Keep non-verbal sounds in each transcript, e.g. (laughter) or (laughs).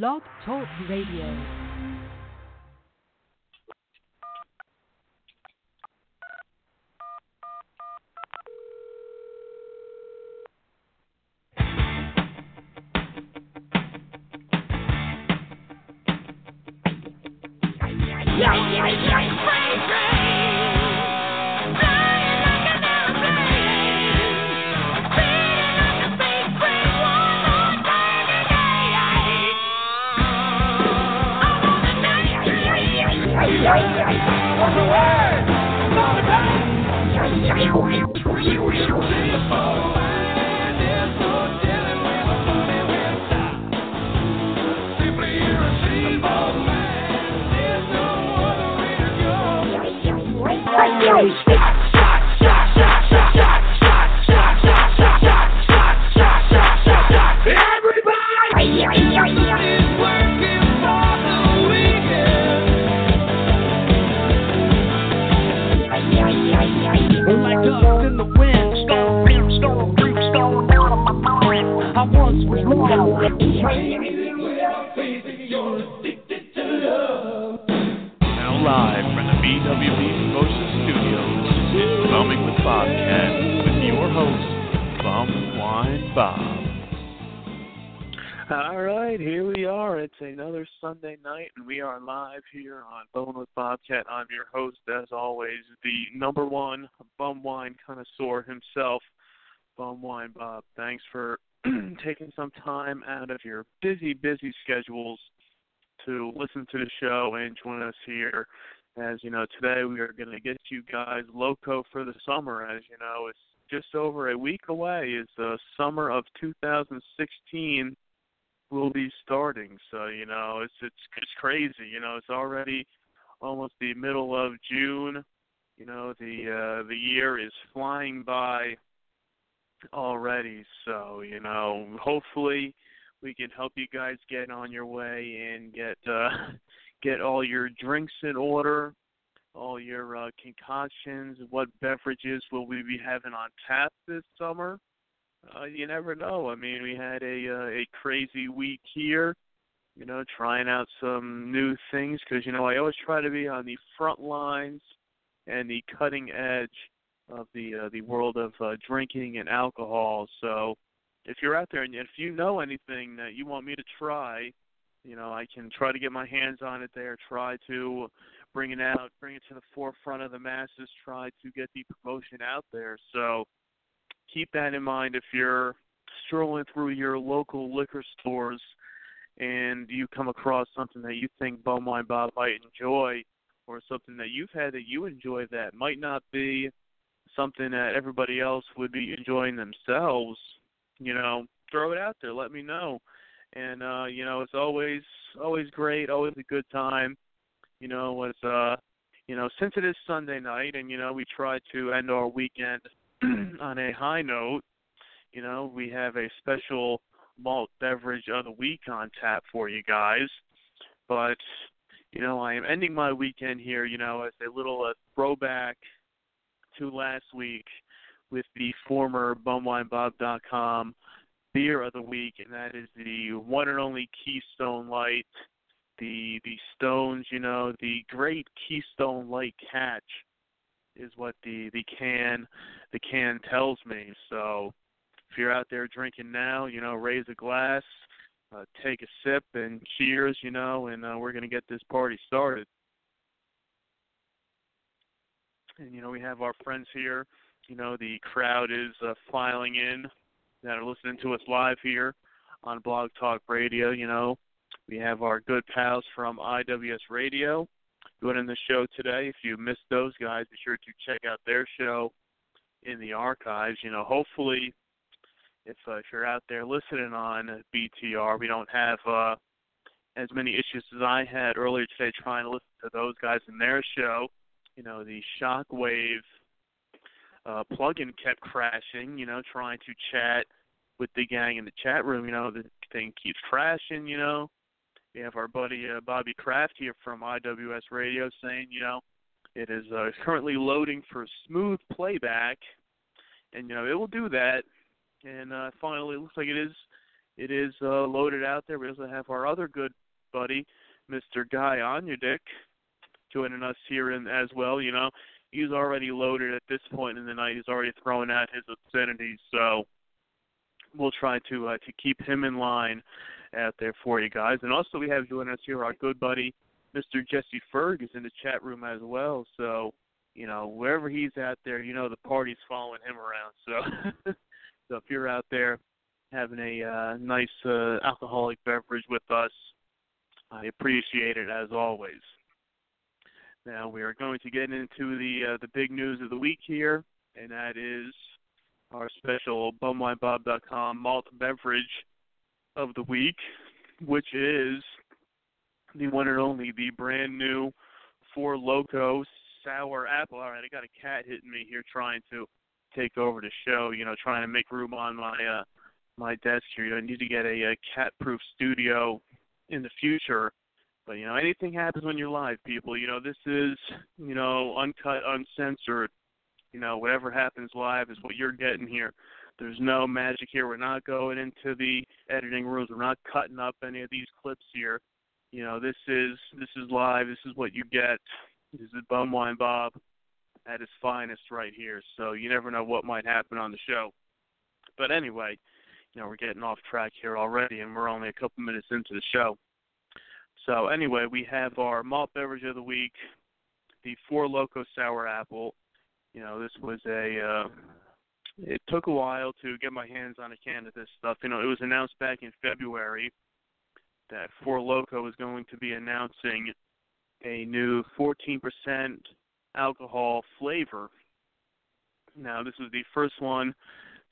Blog Talk Radio. Right, here we are. It's another Sunday night, and we are live here on Bone with Bobcat. I'm your host, as always, the number one bum wine connoisseur himself, Bum Wine Bob. Thanks for (clears throat) taking some time out of your busy, busy schedules to listen to the show and join us here. As you know, today we are going to get you guys loco for the summer. As you know, it's just over a week away. Is the summer of 2016 will be starting. So you know, it's it's it's crazy. You know, it's already almost the middle of June. You know, the uh, the year is flying by already. So you know, hopefully we can help you guys get on your way and get uh (laughs) get all your drinks in order, all your uh concoctions, what beverages will we be having on tap this summer? Uh you never know. I mean, we had a uh, a crazy week here, you know, trying out some new things cuz you know, I always try to be on the front lines and the cutting edge of the uh, the world of uh, drinking and alcohol. So, if you're out there and if you know anything that you want me to try, you know, I can try to get my hands on it there, try to bring it out, bring it to the forefront of the masses, try to get the promotion out there. So keep that in mind if you're strolling through your local liquor stores and you come across something that you think Wine Bob might enjoy or something that you've had that you enjoy that might not be something that everybody else would be enjoying themselves, you know, throw it out there. Let me know. And uh, you know, it's always always great, always a good time. You know, it's uh you know, since it is Sunday night and you know, we try to end our weekend (clears throat) on a high note, you know, we have a special malt beverage of the week on tap for you guys. But you know, I am ending my weekend here, you know, as a little uh, throwback to last week with the former bumwinebob.com beer of the week, and that is the one and only Keystone Light. The the Stones, you know, the great Keystone Light catch is what the the can the can tells me. So if you're out there drinking now, you know, raise a glass, uh, take a sip, and cheers, you know, and uh, we're gonna get this party started. And you know, we have our friends here. You know, the crowd is uh, filing in that are listening to us live here on Blog Talk Radio. You know, we have our good pals from IWS Radio doing the show today. If you missed those guys, be sure to check out their show in the archives. You know, hopefully, if uh, if you're out there listening on BTR, we don't have uh, as many issues as I had earlier today trying to listen to those guys in their show. You know, the Shockwave uh, plugin kept crashing. You know, trying to chat with the gang in the chat room. You know, the thing keeps crashing. You know, we have our buddy uh, Bobby Kraft here from IWS Radio saying, you know, it is uh, currently loading for smooth playback, and you know it will do that. And uh, finally, it looks like it is it is uh, loaded out there. We also have our other good buddy, Mr. Guy Onyedick, joining us here in, as well. You know, he's already loaded at this point in the night. He's already throwing out his obscenities, so we'll try to uh, to keep him in line out there for you guys. And also, we have joining us here our good buddy, Mr. Jesse Ferg, is in the chat room as well. So, you know, wherever he's out there, you know, the party's following him around. So, (laughs) so if you're out there having a uh, nice uh, alcoholic beverage with us, I appreciate it as always. Now we are going to get into the uh, the big news of the week here, and that is our special bumwinebob.com malt beverage of the week, which is the one and only the brand new Four Loko Sour Apple. All right, I got a cat hitting me here trying to take over the show. You know, trying to make room on my uh, my desk here. You know, I need to get a, a cat-proof studio in the future but you know, anything happens when you're live, people. You know, this is you know uncut, uncensored. You know, whatever happens live is what you're getting here. There's no magic here. We're not going into the editing rooms. We're not cutting up any of these clips here. You know, this is this is live. This is what you get. This is Bumwine Bob at his finest right here. So you never know what might happen on the show. But anyway, you know, we're getting off track here already, and we're only a couple minutes into the show. So anyway, we have our malt beverage of the week, the Four Loko Sour Apple. You know, this was a. Uh, it took a while to get my hands on a can of this stuff. You know, it was announced back in February that Four Loko was going to be announcing a new 14% alcohol flavor. Now, this was the first one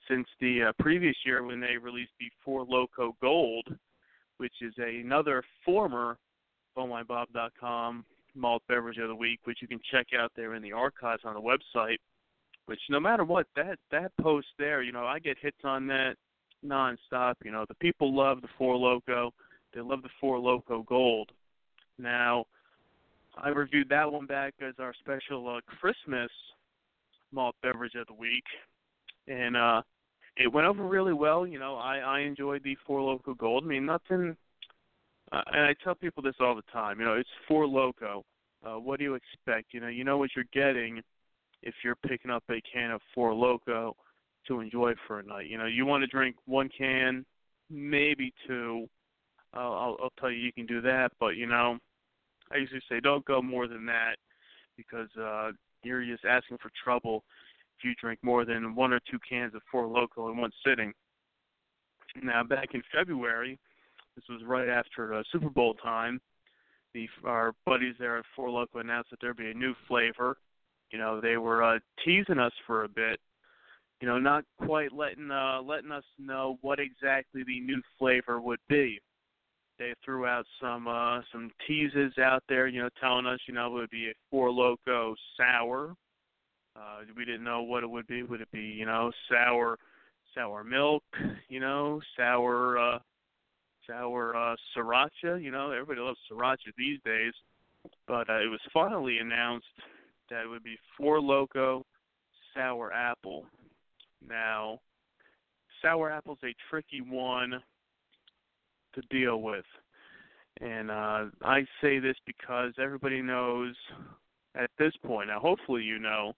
since the uh, previous year when they released the Four Loko Gold which is a, another former bumwinebob.com malt beverage of the week, which you can check out there in the archives on the website. Which no matter what, that that post there, you know, I get hits on that nonstop. You know, the people love the Four Loko, they love the Four Loko Gold. Now, I reviewed that one back as our special uh, Christmas malt beverage of the week, and uh, it went over really well. You know, I I enjoyed the Four Loko Gold. I mean, nothing. Uh, and I tell people this all the time. You know, it's Four Loko. Uh, what do you expect? You know, you know what you're getting if you're picking up a can of Four Loko to enjoy for a night. You know, you want to drink one can, maybe two. Uh, I'll, I'll tell you, you can do that. But you know, I usually say don't go more than that because uh, you're just asking for trouble if you drink more than one or two cans of Four Loko in one sitting. Now, back in February, this was right after uh, Super Bowl time. The our buddies there at Four Loko announced that there'd be a new flavor. You know, they were uh, teasing us for a bit. You know, not quite letting uh, letting us know what exactly the new flavor would be. They threw out some uh, some teases out there. You know, telling us you know it would be a Four Loko sour, uh, we didn't know what it would be. Would it be, you know, sour, sour milk, you know, sour, uh, sour uh, sriracha? You know, everybody loves sriracha these days. But uh, it was finally announced that it would be Four Loko sour apple. Now, sour apple's a tricky one to deal with. And uh, I say this because everybody knows at this point. Now, hopefully, you know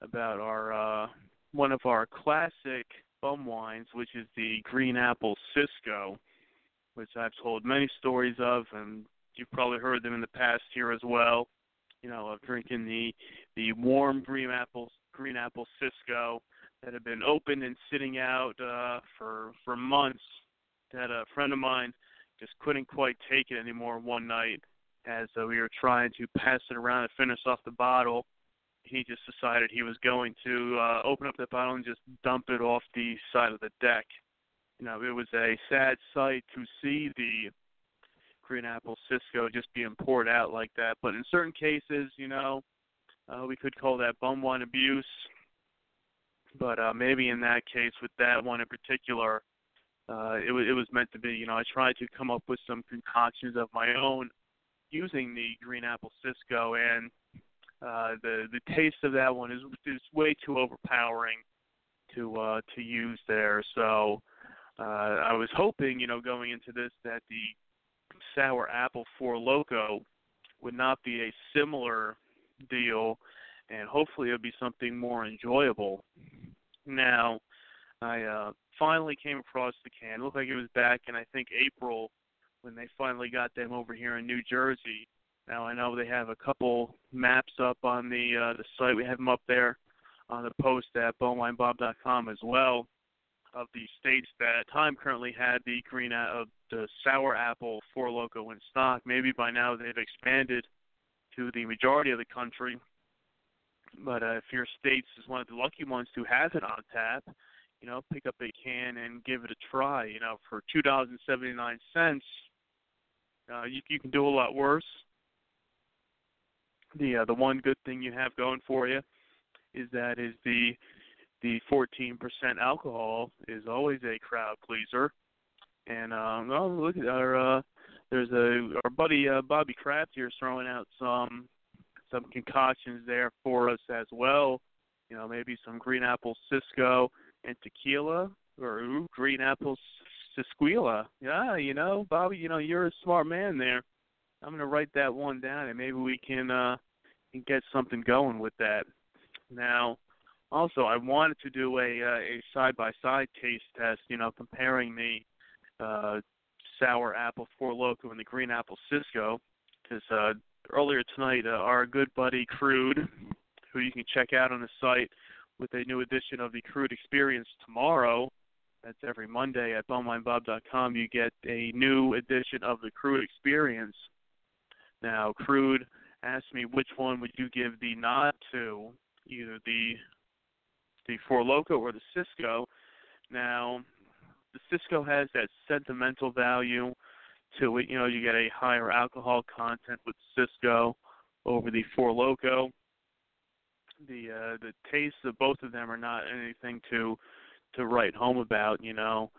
about our uh, one of our classic bum wines, which is the Green Apple Cisco, which I've told many stories of, and you've probably heard them in the past here as well. You know, of drinking the the warm green apple green apple Cisco that had been opened and sitting out uh, for for months. That a friend of mine just couldn't quite take it anymore one night as uh, we were trying to pass it around and finish off the bottle he just decided he was going to uh, open up the bottle and just dump it off the side of the deck. You know, it was a sad sight to see the green apple Cisco just being poured out like that. But in certain cases, you know, uh, we could call that bum wine abuse. But uh, maybe in that case, with that one in particular, uh, it was it was meant to be. You know, I tried to come up with some concoctions of my own using the green apple Cisco, and uh, the the taste of that one is is way too overpowering to uh, to use there. So uh, I was hoping, you know, going into this that the sour apple four loko would not be a similar deal, and hopefully it'll be something more enjoyable. Now, I uh, finally came across the can. It looked like it was back in I think April when they finally got them over here in New Jersey. Now I know they have a couple maps up on the uh, the site. We have them up there on the post at bumwinebob.com as well of the states that time currently had the green uh, the sour apple four loko in stock. Maybe by now they've expanded to the majority of the country. But uh, if your state is one of the lucky ones to have it on tap, you know, pick up a can and give it a try. You know, for two dollars and seventy nine cents, uh, you you can do a lot worse. The uh, the one good thing you have going for you is that is the the 14% alcohol is always a crowd pleaser. And um, oh, look at our uh, there's a our buddy uh, Bobby Kraft here throwing out some some concoctions there for us as well. You know, maybe some green apple Cisco and tequila or ooh, green apple Sisquila. Yeah, you know, Bobby, you know, you're a smart man there. I'm gonna write that one down and maybe we can uh can get something going with that. Now, also, I wanted to do a uh, a side by side taste test. You know, comparing the uh, sour apple Four Loko and the green apple Cisco. Because uh, earlier tonight, uh, our good buddy Crude, who you can check out on the site with a new edition of the Crude Experience tomorrow. That's every Monday at bumwinebob.com. You get a new edition of the Crude Experience. Now, Crude asked me which one would you give the nod to, either the the Four Loko or the Cisco. Now, the Cisco has that sentimental value to it. You know, you get a higher alcohol content with Cisco over the Four Loko. The uh, the tastes of both of them are not anything to to write home about. You know,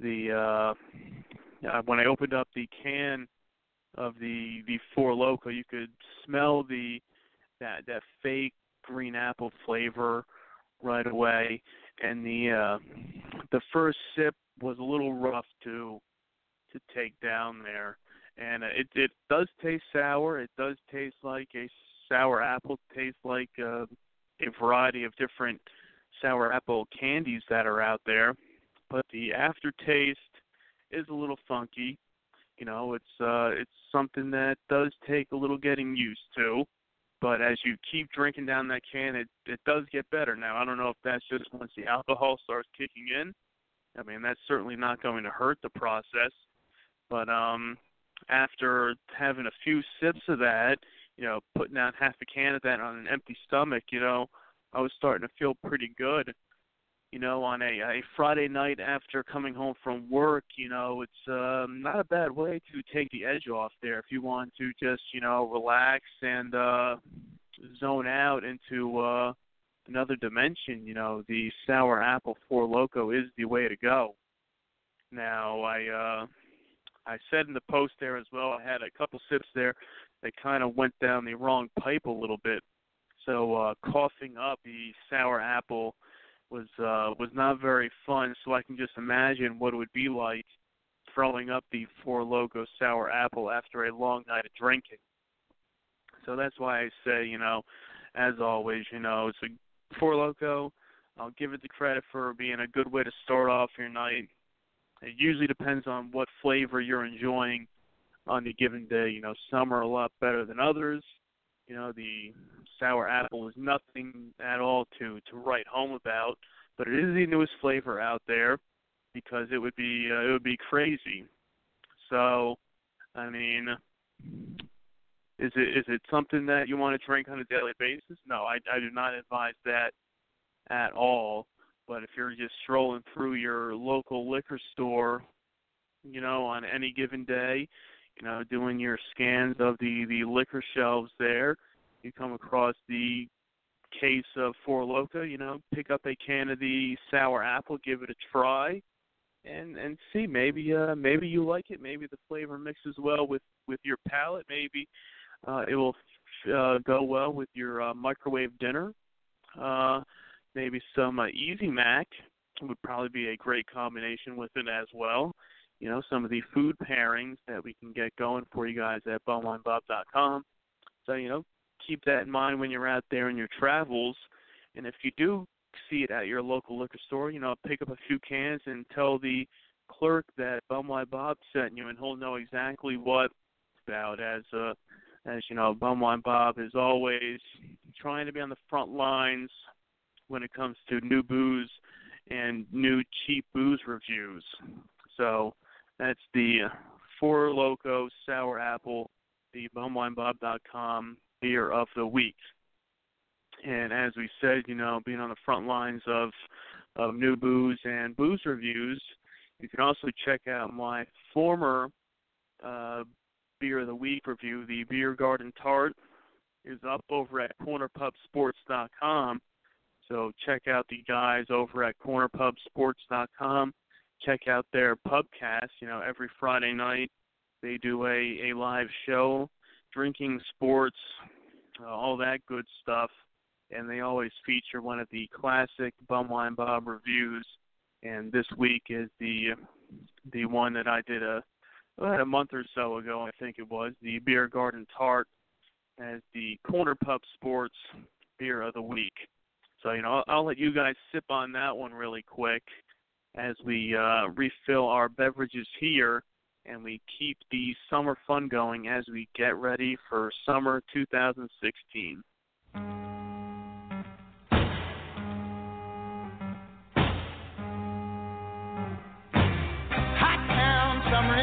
the uh, uh, when I opened up the can of the the Four Loko, you could smell the that that fake green apple flavor right away, and the uh, the first sip was a little rough to to take down there, and uh, it it does taste sour. It does taste like a sour apple. Tastes like uh, a variety of different sour apple candies that are out there, but the aftertaste is a little funky. You know, it's uh it's something that does take a little getting used to. But as you keep drinking down that can, it it does get better. Now I don't know if that's just once the alcohol starts kicking in. I mean that's certainly not going to hurt the process. But um, after having a few sips of that, you know, putting down half a can of that on an empty stomach, you know, I was starting to feel pretty good you know, on a, a Friday night after coming home from work, you know, it's um, not a bad way to take the edge off there if you want to just, you know, relax and uh, zone out into uh, another dimension. You know, the sour apple four loko is the way to go. Now, I uh, I said in the post there as well. I had a couple sips there that kind of went down the wrong pipe a little bit. So uh, coughing up the sour apple was uh, was not very fun. So I can just imagine what it would be like throwing up the Four Loko sour apple after a long night of drinking. So that's why I say, you know, as always, you know, it's a Four Loko. I'll give it the credit for being a good way to start off your night. It usually depends on what flavor you're enjoying on a given day. You know, some are a lot better than others. You know, the sour apple is nothing at all to to write home about, but it is the newest flavor out there because it would be uh, it would be crazy. So, I mean, is it is it something that you want to drink on a daily basis? No, I I do not advise that at all. But if you're just strolling through your local liquor store, you know, on any given day, you know, doing your scans of the the liquor shelves there, you come across the case of Four Loko, you know, pick up a can of the sour apple, give it a try, and and see maybe uh maybe you like it, maybe the flavor mixes well with with your palate, maybe uh it will uh, go well with your uh, microwave dinner. Uh maybe some uh, Easy Mac would probably be a great combination with it as well. You know, some of the food pairings that we can get going for you guys at bumwinebob.com. So, you know, keep that in mind when you're out there in your travels. And if you do see it at your local liquor store, you know, pick up a few cans and tell the clerk that Bumwine Bob sent you, and he'll know exactly what about. As uh, as you know, Bumwine Bob is always trying to be on the front lines when it comes to new booze and new cheap booze reviews. So that's the Four Loko Sour Apple, the bumwinebob.com beer of the week. And as we said, you know, being on the front lines of of new booze and booze reviews, you can also check out my former uh, beer of the week review. The Beer Garden Tart is up over at cornerpubsports.com. So check out the guys over at cornerpubsports.com. Check out their pubcast. You know, every Friday night they do a, a live show, drinking, sports, uh, all that good stuff and they always feature one of the classic Bumwine Bob reviews. And this week is the the one that I did a about a month or so ago, I think it was the Beer Garden Tart as the Corner Pub Sports Beer of the Week. So you know, I'll, I'll let you guys sip on that one really quick as we uh, refill our beverages here and we keep the summer fun going as we get ready for summer 2016.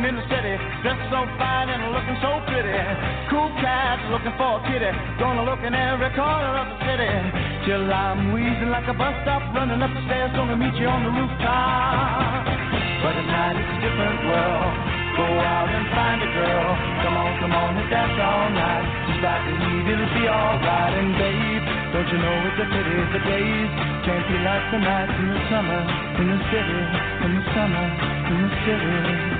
meeting in the city, dressed so fine and looking so pretty. Cool cat looking for a kitty, gonna look in every corner of the city. Till I'm wheezing like a bus stop, running up the stairs, gonna meet you on the rooftop. But at night it's a different world. Go out and find a girl. Come on, come on and dance all night. Just like the heat, it'll be alright. And babe, don't you know it's a pity the days can't be like the nights in the summer, in the city, in the summer, in the city.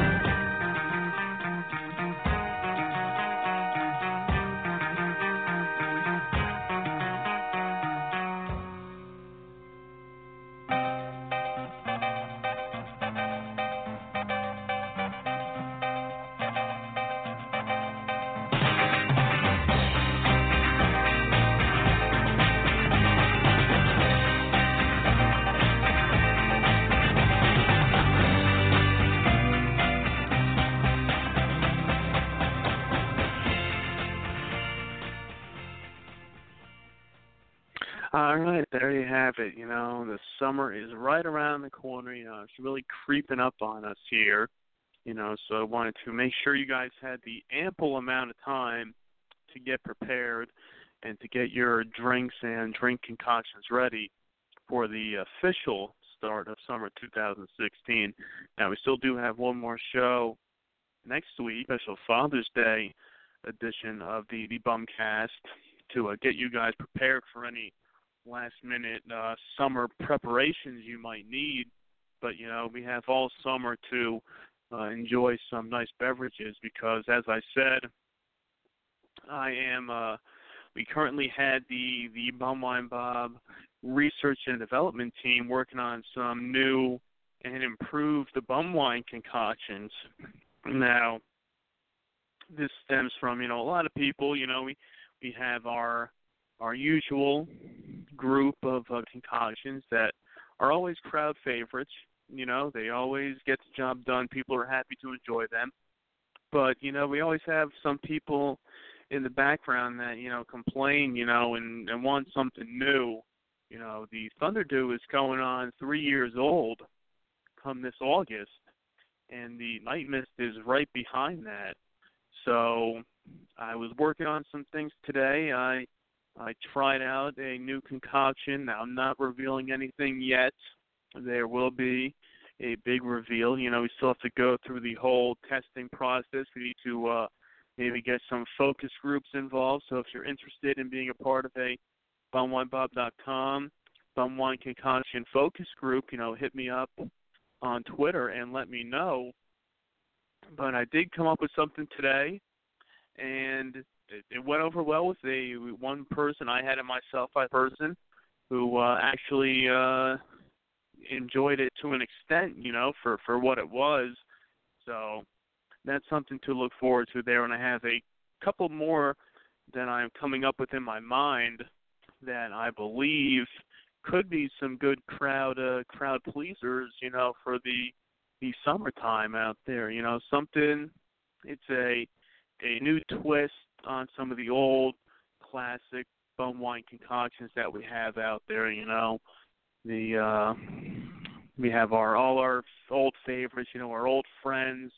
have it. You know, the summer is right around the corner. You know, it's really creeping up on us here. You know, so I wanted to make sure you guys had the ample amount of time to get prepared and to get your drinks and drink concoctions ready for the official start of summer 2016. Now, we still do have one more show next week, special Father's Day edition of the, the Bumcast to uh, get you guys prepared for any last minute uh, summer preparations you might need. But you know, we have all summer to uh, enjoy some nice beverages because, as I said, I am uh, we currently had the the Bumwine Bob research and development team working on some new and improved the Bumwine concoctions. Now, this stems from you know a lot of people. You know, we we have our our usual group of uh, concoctions that are always crowd favorites. You know, they always get the job done. People are happy to enjoy them. But you know, we always have some people in the background that you know complain, you know, and and want something new. You know, the Thunderdew is going on three years old come this August, and the Night Mist is right behind that. So I was working on some things today. I I tried out a new concoction. Now I'm not revealing anything yet. There will be a big reveal. You know, we still have to go through the whole testing process. We need to uh, maybe get some focus groups involved. So if you're interested in being a part of a bumwinebob.com bumwine concoction focus group, you know, hit me up on Twitter and let me know. But I did come up with something today, and it, it went over well with a one person. I had it myself, a person who uh, actually uh, enjoyed it to an extent, you know, for for what it was. So that's something to look forward to there. And I have a couple more that I'm coming up with in my mind that I believe could be some good crowd uh, crowd pleasers, you know, for the the summertime out there. You know, something. It's a a new twist on some of the old classic bum wine concoctions that we have out there. You know, the uh, we have our all our old favorites. You know, our old friends.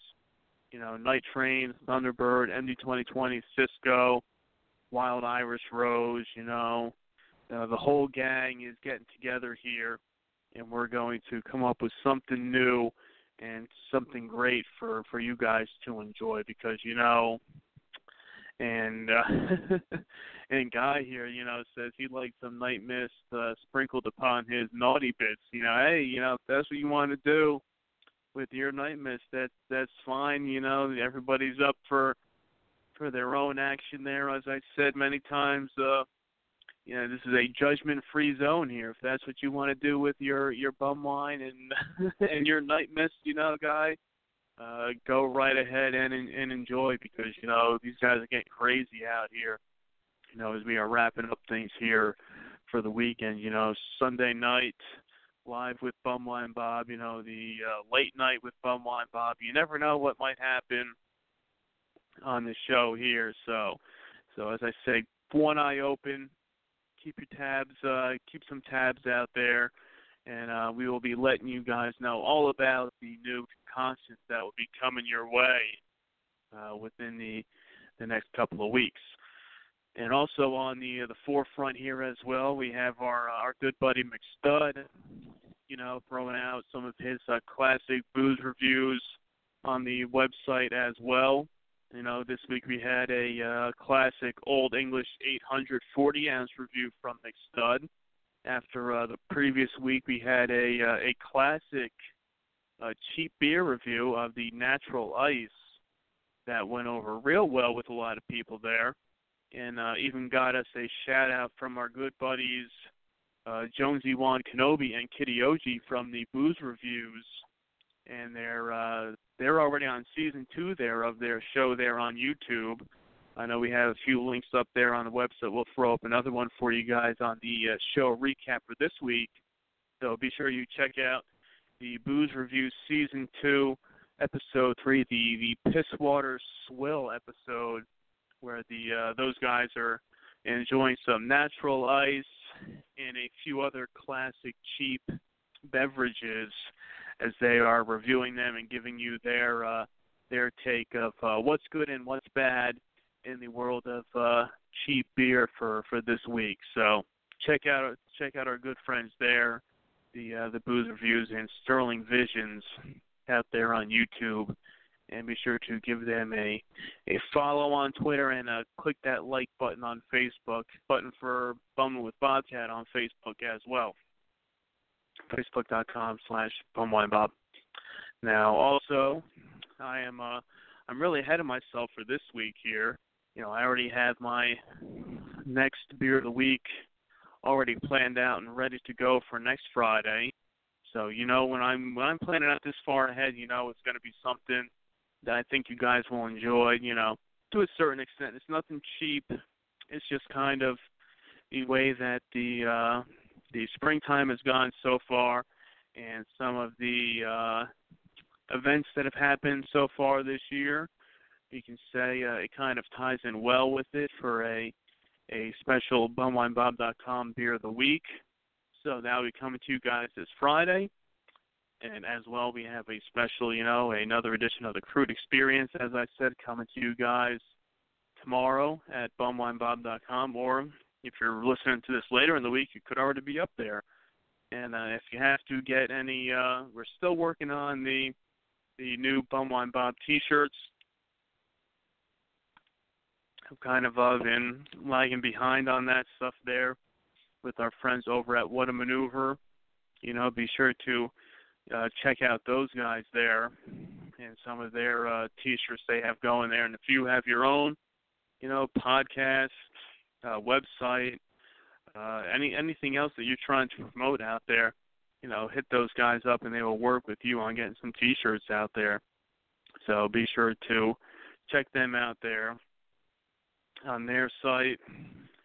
You know, Night Train, Thunderbird, MD 2020, Cisco, Wild Irish Rose. You know, uh, the whole gang is getting together here, and we're going to come up with something new and something great for for you guys to enjoy because you know and uh (laughs) and guy here you know says he likes some night mist uh, sprinkled upon his naughty bits you know hey you know if that's what you want to do with your night mist that's that's fine you know everybody's up for for their own action there as i said many times uh you know, this is a judgment-free zone here. If that's what you want to do with your your bum wine and (laughs) and your night mist, you know, guy, uh, go right ahead and and enjoy because you know these guys are getting crazy out here. You know, as we are wrapping up things here for the weekend. You know, Sunday night live with Bumwine Bob. You know, the uh, late night with Bumwine Bob. You never know what might happen on the show here. So, so as I say, one eye open, keep your tabs, uh, keep some tabs out there, and uh, we will be letting you guys know all about the new constants that will be coming your way uh, within the the next couple of weeks. And also on the uh, the forefront here as well, we have our uh, our good buddy McStud, you know, throwing out some of his uh, classic booze reviews on the website as well. You know, this week we had a uh, classic Old English 840 ounce review from McStud. After uh, the previous week, we had a uh, a classic uh, cheap beer review of the Natural Ice that went over real well with a lot of people there, and uh, even got us a shout out from our good buddies uh, Jonesy Juan Kenobi and Kitty Oji from the Booze Reviews and they're uh, they're already on season two there of their show there on YouTube. I know we have a few links up there on the website. We'll throw up another one for you guys on the uh, show recap for this week. So be sure you check out the Booze Review season two, episode three, the the Pisswater Swill episode, where the uh, those guys are enjoying some natural ice and a few other classic cheap beverages as they are reviewing them and giving you their uh, their take of uh, what's good and what's bad in the world of uh, cheap beer for for this week. So check out check out our good friends there, the uh, the booze reviews and Sterling Visions out there on YouTube. And be sure to give them a a follow on Twitter and uh, click that like button on Facebook, button for Bumming with Bobcat on Facebook as well facebook.com slash bumwinebob. Now, also, I am uh, I'm really ahead of myself for this week here. You know, I already have my next beer of the week already planned out and ready to go for next Friday. So you know when I'm when I'm planning out this far ahead, you know it's going to be something that I think you guys will enjoy. You know, to a certain extent, it's nothing cheap. It's just kind of the way that the uh, the springtime has gone so far, and some of the uh, events that have happened so far this year. You can say uh, it kind of ties in well with it for a a special bumwinebob.com beer of the week. So that will be coming to you guys this Friday. And as well, we have a special, you know, another edition of the Crude Experience, as I said, coming to you guys tomorrow at bumwinebob.com. Or if you're listening to this later in the week, it could already be up there. And uh, if you have to get any, uh, we're still working on the the new Bumwine Bob T-shirts. I'm kind of uh, been lagging behind on that stuff there with our friends over at What a Maneuver. You know, be sure to uh, check out those guys there and some of their uh, T-shirts they have going there. And if you have your own, you know, podcast, uh, website, uh, any anything else that you're trying to promote out there, you know, hit those guys up and they will work with you on getting some T-shirts out there. So be sure to check them out there on their site.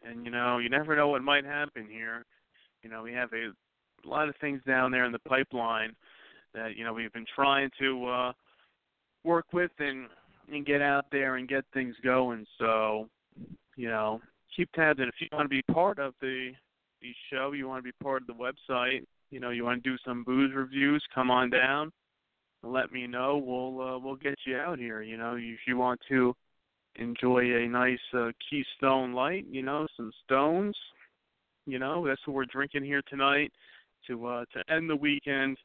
And you know, you never know what might happen here. You know, we have a, lot of things down there in the pipeline that you know we've been trying to uh, work with and and get out there and get things going. So, you know, keep tabs. And if you want to be part of the the show, you want to be part of the website, you know, you want to do some booze reviews, come on down. Let me know. We'll uh, we'll get you out here. You know, if you want to enjoy a nice uh, Keystone Light, you know, some stones. You know, that's what we're drinking here tonight to uh, to end the weekend,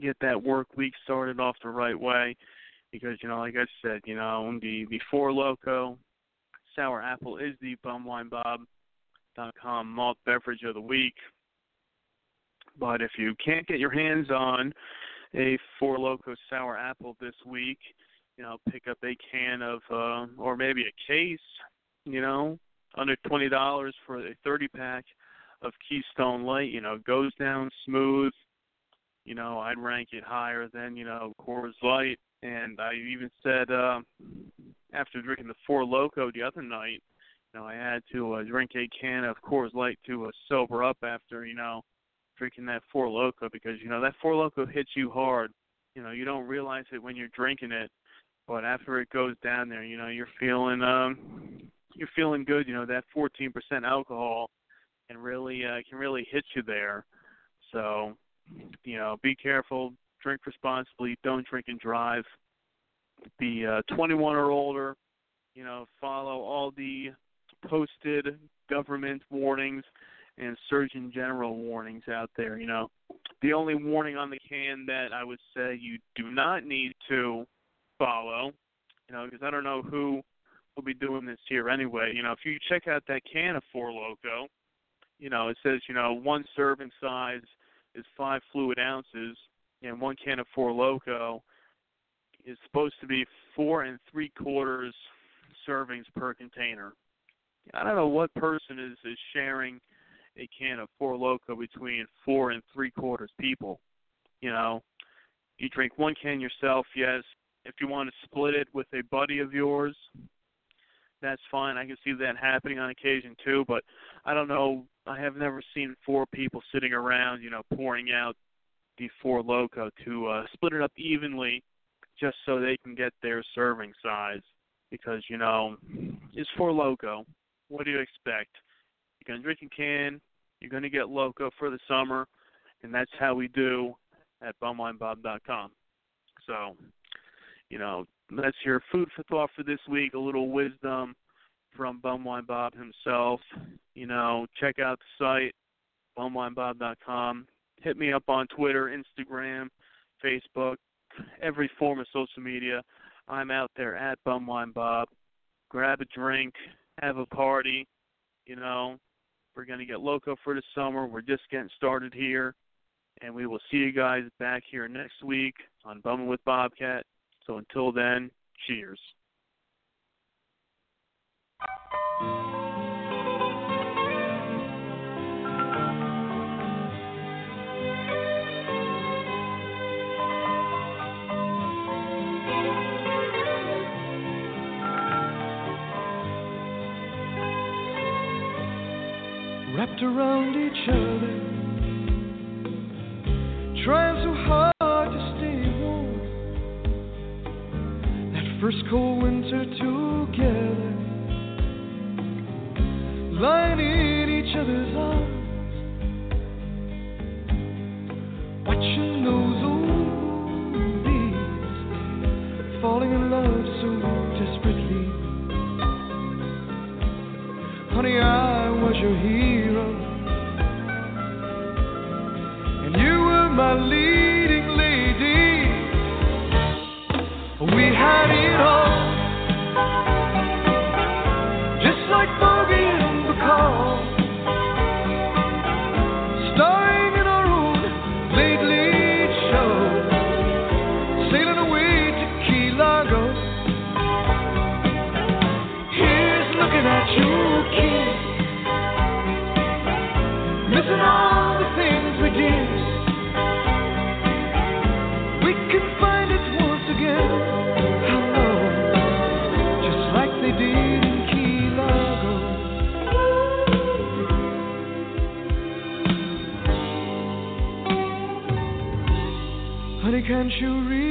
get that work week started off the right way. Because you know, like I said, you know, the the Four Loko Sour Apple is the bumwinebob.com malt beverage of the week. But if you can't get your hands on a Four Loko Sour Apple this week, you know, pick up a can of, uh, or maybe a case, you know, under twenty dollars for a thirty pack of Keystone Light. You know, goes down smooth. You know, I'd rank it higher than you know Coors Light, and I even said uh, after drinking the Four Loko the other night, you know, I had to uh, drink a can of Coors Light to uh, sober up after you know drinking that Four Loko because you know that Four Loko hits you hard. You know, you don't realize it when you're drinking it, but after it goes down there, you know, you're feeling um you're feeling good, you know, that 14% alcohol can really uh can really hit you there. So, you know, be careful, drink responsibly, don't drink and drive. Be uh 21 or older, you know, follow all the posted government warnings and Surgeon General warnings out there. You know, the only warning on the can that I would say you do not need to follow, you know, because I don't know who will be doing this here anyway. You know, if you check out that can of Four Loko, you know, it says you know one serving size is five fluid ounces, and one can of Four Loko is supposed to be four and three quarters servings per container. I don't know what person is is sharing a can of Four Loko between four and three quarters people. You know, you drink one can yourself, yes. If you want to split it with a buddy of yours, that's fine. I can see that happening on occasion too, but I don't know. I have never seen four people sitting around, you know, pouring out the Four Loko to uh, split it up evenly, just so they can get their serving size. Because you know, it's Four Loko. What do you expect? You're going to drink a can. You're going to get loco for the summer, and that's how we do at bumwinebob.com. So, you know, that's your food for thought for this week. A little wisdom from Bumwine Bob himself. You know, check out the site, bumwinebob.com. Hit me up on Twitter, Instagram, Facebook, every form of social media. I'm out there at Bumwine Bob. Grab a drink, have a party, you know, we're going to get loco for the summer. We're just getting started here. And we will see you guys back here next week on Bumming with Bobcat. So until then, cheers. wrapped around each other, trying so hard. first cold winter together, lying in each other's arms, watching those old leaves falling in love so desperately. Honey, I was your hero. century.